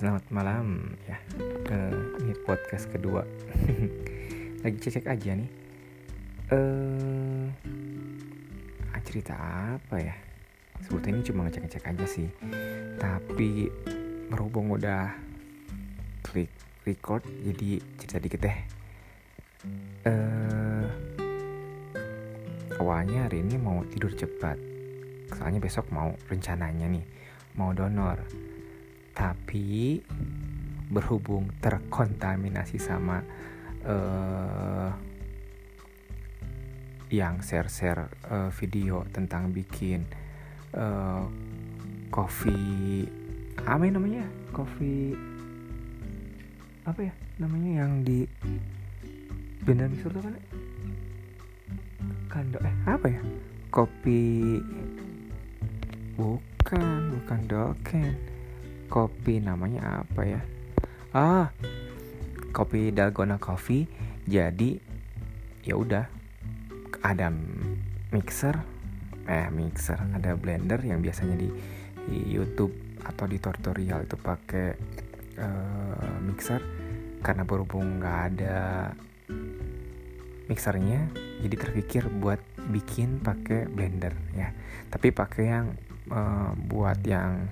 Selamat malam ya ke ini podcast kedua. Lagi cek aja nih. Eh uh, cerita apa ya? Sebetulnya ini cuma ngecek ngecek aja sih. Tapi berhubung udah klik record jadi cerita dikit deh. Eh uh, awalnya hari ini mau tidur cepat. Soalnya besok mau rencananya nih mau donor tapi berhubung terkontaminasi sama uh, yang share-share uh, video tentang bikin uh, kopi apa ya namanya? Kopi apa ya namanya yang di benar misur tuh kan? Kando eh apa ya? Kopi bukan bukan doken kopi namanya apa ya? Ah kopi dalgona coffee. Jadi ya udah ada mixer. Eh mixer ada blender yang biasanya di, di YouTube atau di tutorial itu pakai uh, mixer. Karena berhubung nggak ada mixernya jadi terpikir buat bikin pakai blender ya. Tapi pakai yang uh, buat yang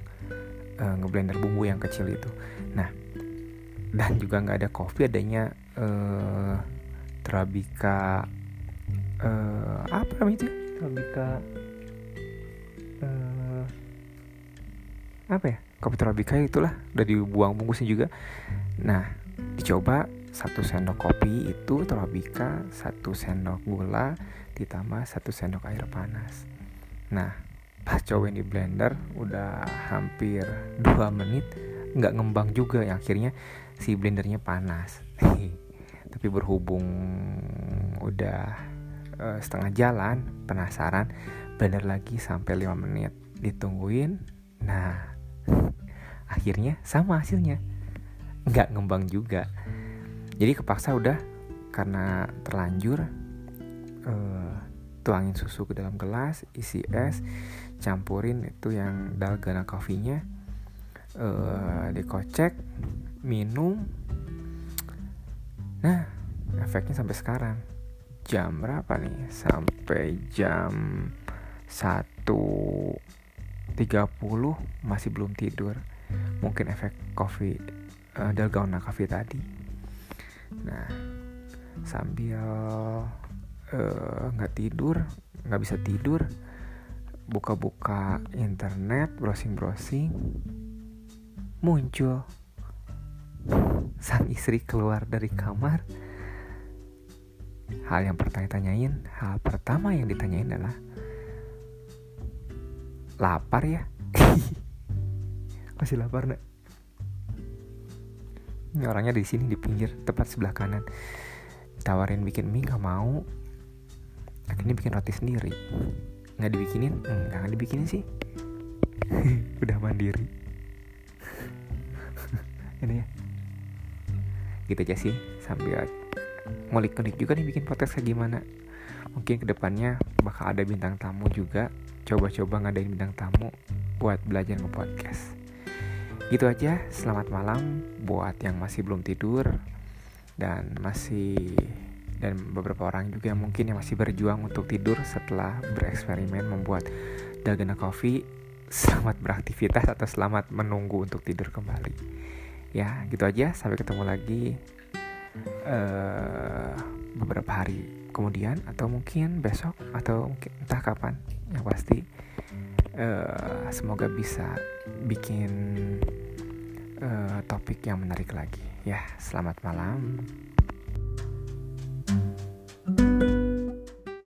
uh, ngeblender bumbu yang kecil itu. Nah dan juga nggak ada kopi adanya uh, terabika uh, apa namanya itu? Terabika uh, apa ya? Kopi terabika itulah udah dibuang bungkusnya juga. Nah dicoba satu sendok kopi itu terabika satu sendok gula ditambah satu sendok air panas. Nah pas cobain di blender udah hampir 2 menit nggak ngembang juga ya. Akhirnya si blendernya panas. Tapi berhubung udah uh, setengah jalan penasaran blender lagi sampai 5 menit. Ditungguin nah akhirnya sama hasilnya. Nggak ngembang juga. Jadi kepaksa udah karena terlanjur uh, tuangin susu ke dalam gelas isi es campurin itu yang dalgona coffee-nya. Uh, dikocek minum. Nah efeknya sampai sekarang. Jam berapa nih? Sampai jam 1.30 masih belum tidur. Mungkin efek kopi uh, dalgona coffee tadi. Nah sambil eh, nggak uh, tidur nggak bisa tidur buka-buka internet, browsing-browsing, muncul sang istri keluar dari kamar. Hal yang pertama tanyain, hal pertama yang ditanyain adalah lapar ya? Masih lapar nak? Ini orangnya di sini di pinggir tepat sebelah kanan. Tawarin bikin mie gak mau. Akhirnya bikin roti sendiri. Nggak dibikinin? Enggak nggak dibikinin sih. Udah mandiri. Ini ya. Gitu aja sih sambil ngulik-ngulik juga nih bikin podcast kayak gimana. Mungkin ke depannya bakal ada bintang tamu juga. Coba-coba ngadain bintang tamu buat belajar nge-podcast. Gitu aja selamat malam buat yang masih belum tidur dan masih dan beberapa orang juga mungkin yang masih berjuang untuk tidur setelah bereksperimen membuat dalgona coffee selamat beraktivitas atau selamat menunggu untuk tidur kembali. Ya gitu aja. Sampai ketemu lagi uh, beberapa hari kemudian atau mungkin besok atau mungkin entah kapan. Yang pasti uh, semoga bisa bikin uh, topik yang menarik lagi. Ya selamat malam